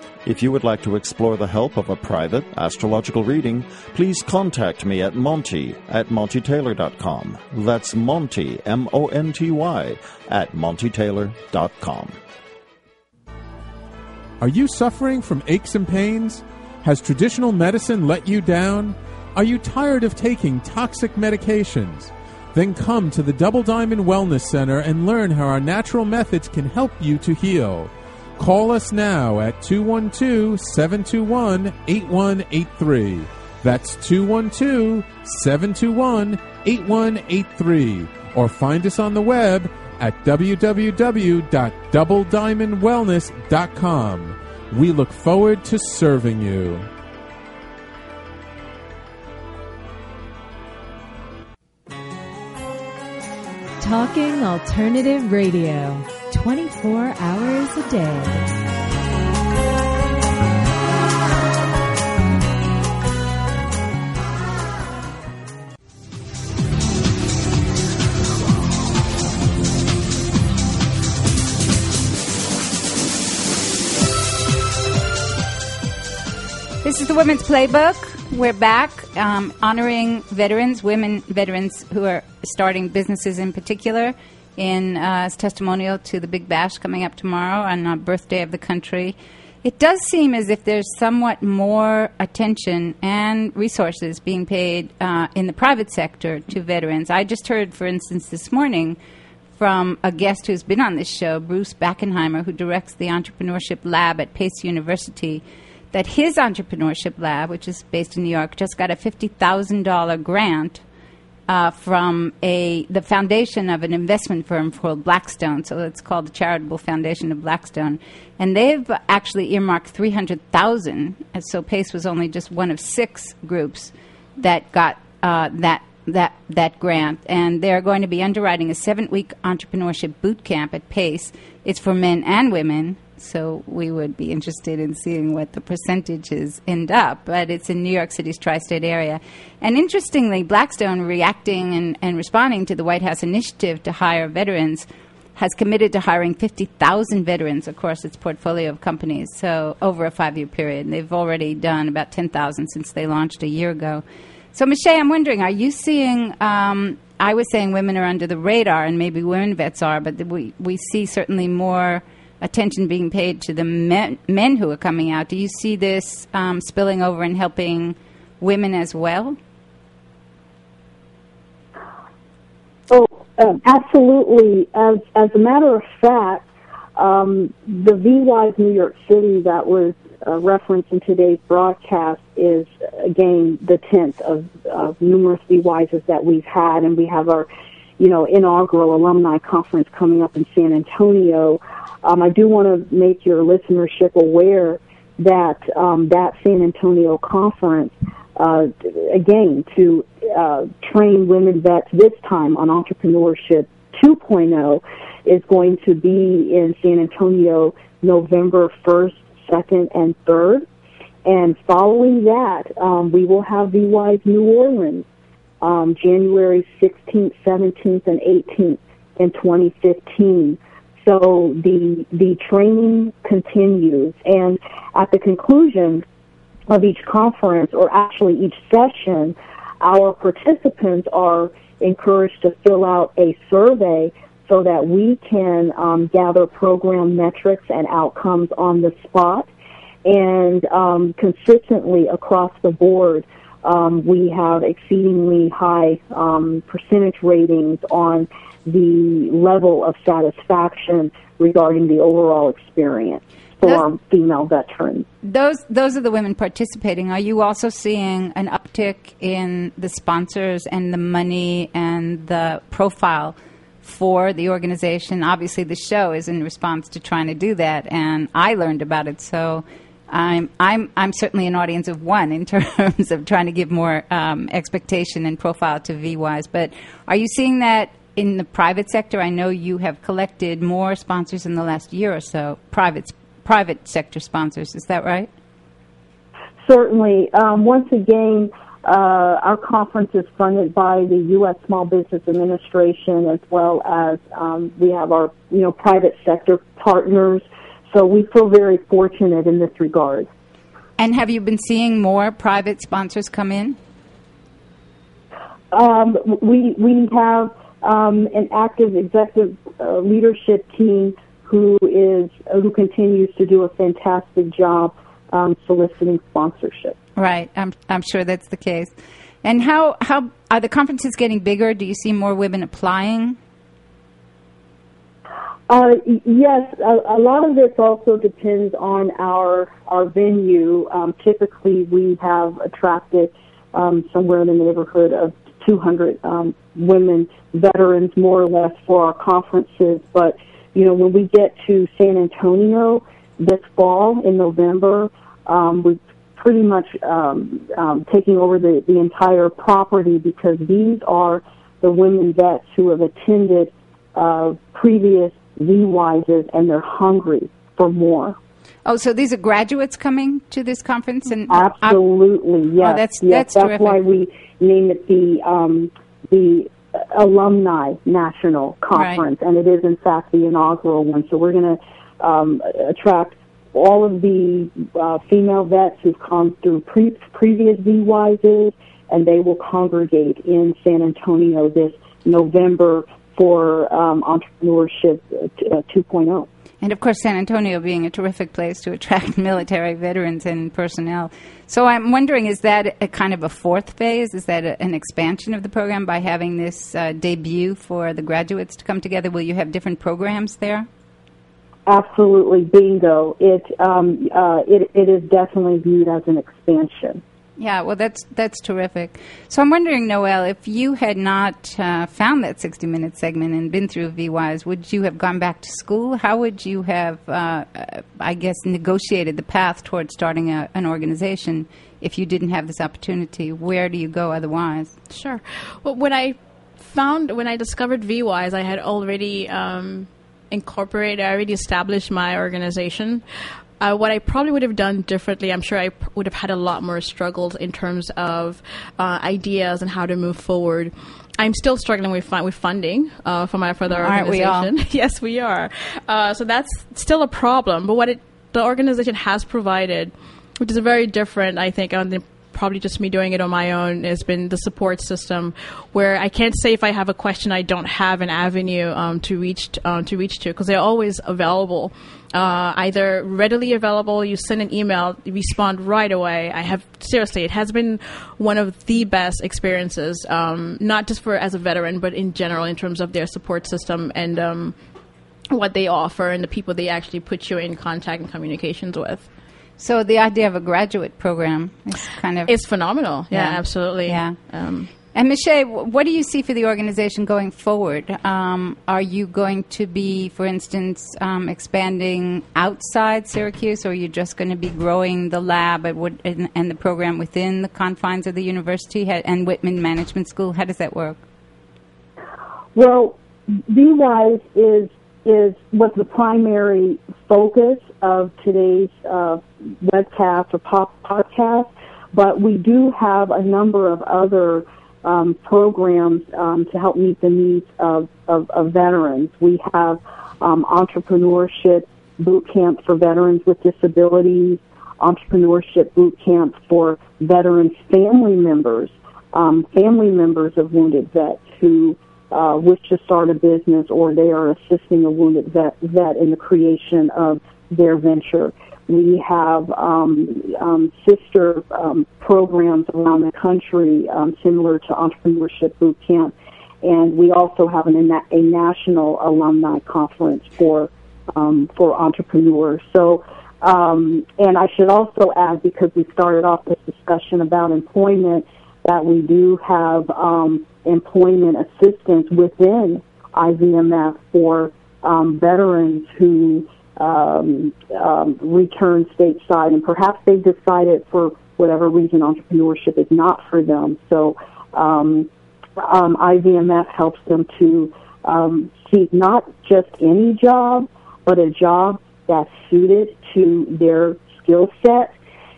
If you would like to explore the help of a private astrological reading, please contact me at Monty at MontyTaylor.com. That's Monty, M O N T Y, at MontyTaylor.com. Are you suffering from aches and pains? Has traditional medicine let you down? Are you tired of taking toxic medications? Then come to the Double Diamond Wellness Center and learn how our natural methods can help you to heal. Call us now at 212 721 8183. That's 212 721 8183. Or find us on the web at www.doublediamondwellness.com. We look forward to serving you. Talking Alternative Radio, 24 hours a day. This is the Women's Playbook. We're back um, honoring veterans, women veterans who are starting businesses in particular, in uh, as testimonial to the Big Bash coming up tomorrow on the birthday of the country. It does seem as if there's somewhat more attention and resources being paid uh, in the private sector to veterans. I just heard, for instance, this morning from a guest who's been on this show, Bruce Bachenheimer, who directs the Entrepreneurship Lab at Pace University that his entrepreneurship lab, which is based in New York, just got a fifty thousand dollar grant uh, from a the foundation of an investment firm called Blackstone. So it's called the Charitable Foundation of Blackstone, and they've actually earmarked three hundred thousand. So Pace was only just one of six groups that got uh, that that that grant, and they're going to be underwriting a seven week entrepreneurship boot camp at Pace. It's for men and women so we would be interested in seeing what the percentages end up. But it's in New York City's tri state area. And interestingly, Blackstone, reacting and, and responding to the White House initiative to hire veterans, has committed to hiring 50,000 veterans across its portfolio of companies, so over a five year period. And they've already done about 10,000 since they launched a year ago. So, Me'Shae, I'm wondering, are you seeing? Um, I was saying women are under the radar, and maybe women vets are, but we, we see certainly more attention being paid to the men, men who are coming out. Do you see this um, spilling over and helping women as well? Oh, um, absolutely. As as a matter of fact, um, the VWise New York City that was uh, referenced in today's broadcast is again the tenth of, of numerous VWises that we've had, and we have our, you know, inaugural alumni conference coming up in San Antonio um, I do want to make your listenership aware that um, that San Antonio conference, uh, again, to uh, train women vets this time on entrepreneurship 2.0 is going to be in San Antonio November 1st, 2nd, and 3rd. And following that, um, we will have VWise New Orleans um, January 16th, 17th, and 18th in 2015. So the the training continues, and at the conclusion of each conference, or actually each session, our participants are encouraged to fill out a survey so that we can um, gather program metrics and outcomes on the spot, and um, consistently across the board. Um, we have exceedingly high um, percentage ratings on the level of satisfaction regarding the overall experience for those, female veterans. Those those are the women participating. Are you also seeing an uptick in the sponsors and the money and the profile for the organization? Obviously, the show is in response to trying to do that, and I learned about it. So. I'm I'm I'm certainly an audience of one in terms of trying to give more um, expectation and profile to VWise. But are you seeing that in the private sector, I know you have collected more sponsors in the last year or so, private private sector sponsors. Is that right? Certainly. Um, once again, uh, our conference is funded by the U.S. Small Business Administration, as well as um, we have our you know private sector partners. so we feel very fortunate in this regard. And have you been seeing more private sponsors come in? Um, we we have um, an active executive uh, leadership team who is who continues to do a fantastic job um, soliciting sponsorship. Right, I'm I'm sure that's the case. And how how are the conferences getting bigger? Do you see more women applying? Uh, yes, a, a, lot of this also depends on our our venue. Um, typically, we have attracted um, somewhere in the neighborhood of 200 um, women veterans, more or less, for our conferences. But you know, when we get to San Antonio this fall in November, um, we're pretty much um, um, taking over the, the entire property because these are the women vets who have attended uh, previous VWISEs and they're hungry for more. Oh, so these are graduates coming to this conference, and absolutely, yes, oh, that's yes, that's, that's why we name it the um, the alumni national conference, right. and it is in fact the inaugural one. So we're going to um, attract all of the uh, female vets who've come through pre- previous VWISEs, and they will congregate in San Antonio this November for um, Entrepreneurship uh, 2.0. And of course, San Antonio being a terrific place to attract military veterans and personnel. So I'm wondering, is that a kind of a fourth phase? Is that a, an expansion of the program by having this uh, debut for the graduates to come together? Will you have different programs there? Absolutely, bingo. It um, uh, it it is definitely viewed as an expansion. Yeah, well, that's that's terrific. So I'm wondering, Noelle, if you had not uh, found that 60 minute segment and been through VWise, would you have gone back to school? How would you have, uh, I guess, negotiated the path towards starting a, an organization if you didn't have this opportunity? Where do you go otherwise? Sure. Well, when I found when I discovered VWise, I had already um, incorporated, I already established my organization. Uh, what I probably would have done differently, I'm sure I pr- would have had a lot more struggles in terms of uh, ideas and how to move forward. I'm still struggling with, with funding uh, for my for the Aren't organization. we all? yes, we are. Uh, so that's still a problem. But what it, the organization has provided, which is very different, I think, on the probably just me doing it on my own has been the support system where I can't say if I have a question I don't have an avenue um, to reach um, to reach to because they're always available uh, either readily available you send an email you respond right away I have seriously it has been one of the best experiences um, not just for as a veteran but in general in terms of their support system and um, what they offer and the people they actually put you in contact and communications with So the idea of a graduate program is kind of it's phenomenal. Yeah, Yeah. absolutely. Yeah. Um, And Me'Shae, what do you see for the organization going forward? Um, are you going to be, for instance, um, expanding outside Syracuse, or are you just going to be growing the lab and, what- and, and the program within the confines of the university and Whitman Management School? How does that work? Well, VWise is is was the primary focus of today's uh, webcast or podcast, but we do have a number of other um, programs um, to help meet the needs of, of, of veterans. We have um, entrepreneurship boot camps for veterans with disabilities, entrepreneurship boot camps for veterans' family members, um, family members of wounded vets who uh, wish to start a business or they are assisting a wounded vet, vet in the creation of their venture. We have um, um, sister um, programs around the country um, similar to Entrepreneurship Boot Camp, and we also have an, a national alumni conference for um, for entrepreneurs. So, um, and I should also add because we started off this discussion about employment that we do have employment assistance within IVMF for um, veterans who um, um, return stateside, and perhaps they've decided for whatever reason entrepreneurship is not for them. So um, um, IVMF helps them to um, seek not just any job, but a job that's suited to their skill set.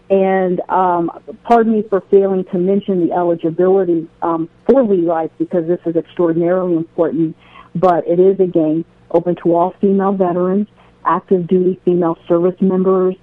And um, pardon me for failing to mention the eligibility um, for VLife because this is extraordinarily important. But it is again open to all female veterans. Active duty female service members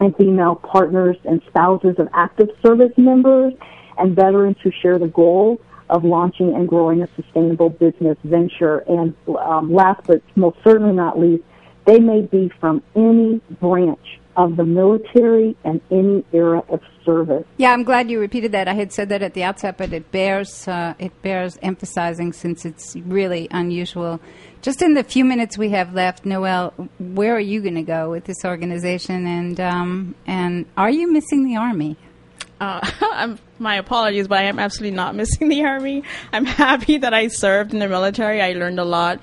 and female partners and spouses of active service members and veterans who share the goal of launching and growing a sustainable business venture. And um, last but most certainly not least, they may be from any branch of the military and any era of service. Yeah, I'm glad you repeated that. I had said that at the outset, but it bears uh, it bears emphasizing since it's really unusual. Just in the few minutes we have left, Noelle, where are you going to go with this organization, and um, and are you missing the army? Uh, my apologies, but I am absolutely not missing the army. I'm happy that I served in the military. I learned a lot,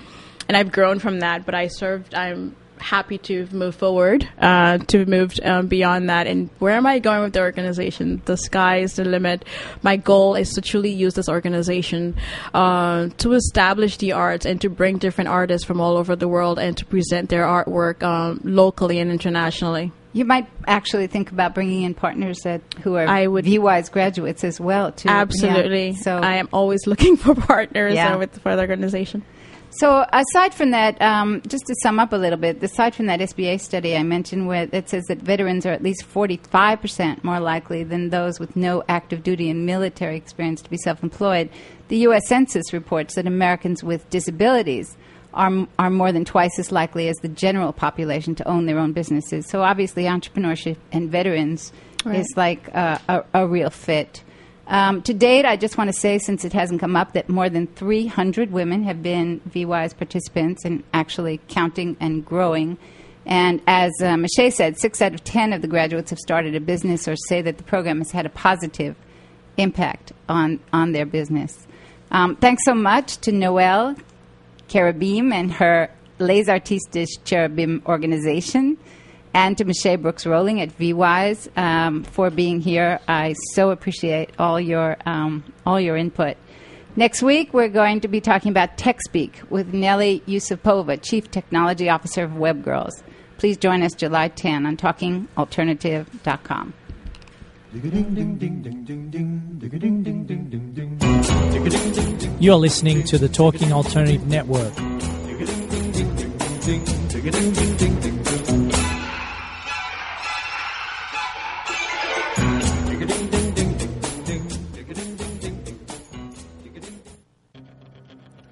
and I've grown from that. But I served. I'm happy to move forward, uh, to move um, beyond that. And where am I going with the organization? The sky is the limit. My goal is to truly use this organization uh, to establish the arts and to bring different artists from all over the world and to present their artwork um, locally and internationally. You might actually think about bringing in partners that who are I would, VWise graduates as well. Too. Absolutely. Yeah. So I am always looking for partners yeah. with for the organization. So, aside from that, um, just to sum up a little bit, aside from that SBA study I mentioned, where it says that veterans are at least 45% more likely than those with no active duty and military experience to be self employed, the U.S. Census reports that Americans with disabilities are, are more than twice as likely as the general population to own their own businesses. So, obviously, entrepreneurship and veterans right. is like uh, a, a real fit. Um, to date, I just want to say, since it hasn't come up, that more than 300 women have been VWise participants and actually counting and growing. And as uh, Me'Shae said, six out of 10 of the graduates have started a business or say that the program has had a positive impact on, on their business. Um, thanks so much to Noelle Cherubim and her Les Artistes Cherubim organization and to Me'Shae Brooks Rolling at VWise um, for being here. I so appreciate all your um, all your input. Next week, we're going to be talking about TechSpeak with Nelly Yusupova, Chief Technology Officer of Webgrrls. Please join us July 10 on TalkingAlternative.com. You're listening to the Talking Alternative Network.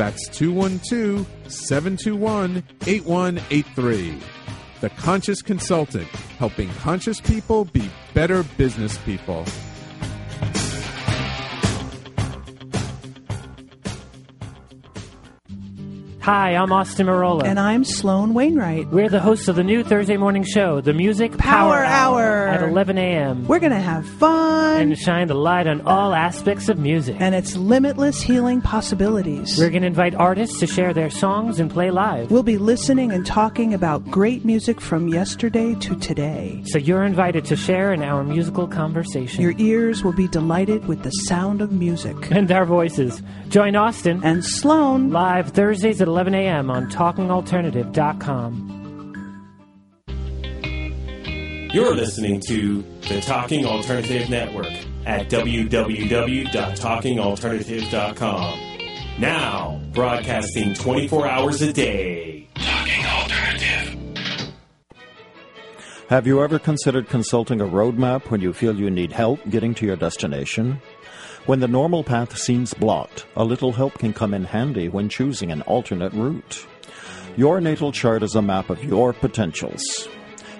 That's 212 721 8183. The Conscious Consultant, helping conscious people be better business people. Hi, I'm Austin Marola. And I'm Sloan Wainwright. We're the hosts of the new Thursday morning show, The Music Power, Power Hour. At 11 a.m. We're going to have fun. And shine the light on all aspects of music. And its limitless healing possibilities. We're going to invite artists to share their songs and play live. We'll be listening and talking about great music from yesterday to today. So you're invited to share in our musical conversation. Your ears will be delighted with the sound of music. And our voices. Join Austin and Sloan live Thursdays at 11 a.m. on TalkingAlternative.com. You're listening to the Talking Alternative Network at www.talkingalternative.com. Now, broadcasting 24 hours a day. Talking Alternative. Have you ever considered consulting a roadmap when you feel you need help getting to your destination? When the normal path seems blocked, a little help can come in handy when choosing an alternate route. Your natal chart is a map of your potentials.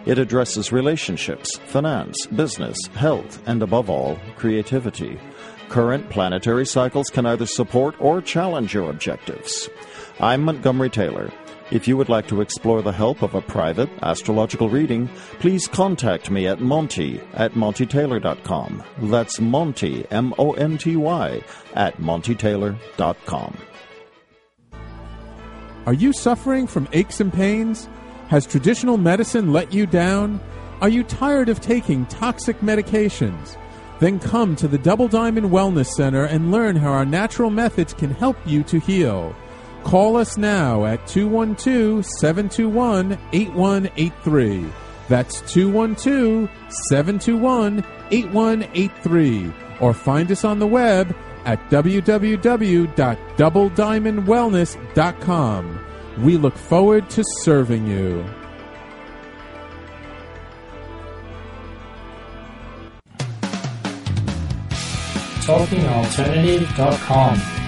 It addresses relationships, finance, business, health, and above all, creativity. Current planetary cycles can either support or challenge your objectives. I'm Montgomery Taylor. If you would like to explore the help of a private astrological reading, please contact me at Monty at MontyTaylor.com. That's Monty, M O N T Y, at MontyTaylor.com. Are you suffering from aches and pains? Has traditional medicine let you down? Are you tired of taking toxic medications? Then come to the Double Diamond Wellness Center and learn how our natural methods can help you to heal. Call us now at 212 721 8183. That's 212 721 8183. Or find us on the web at www.doublediamondwellness.com. We look forward to serving you. TalkingAlternative.com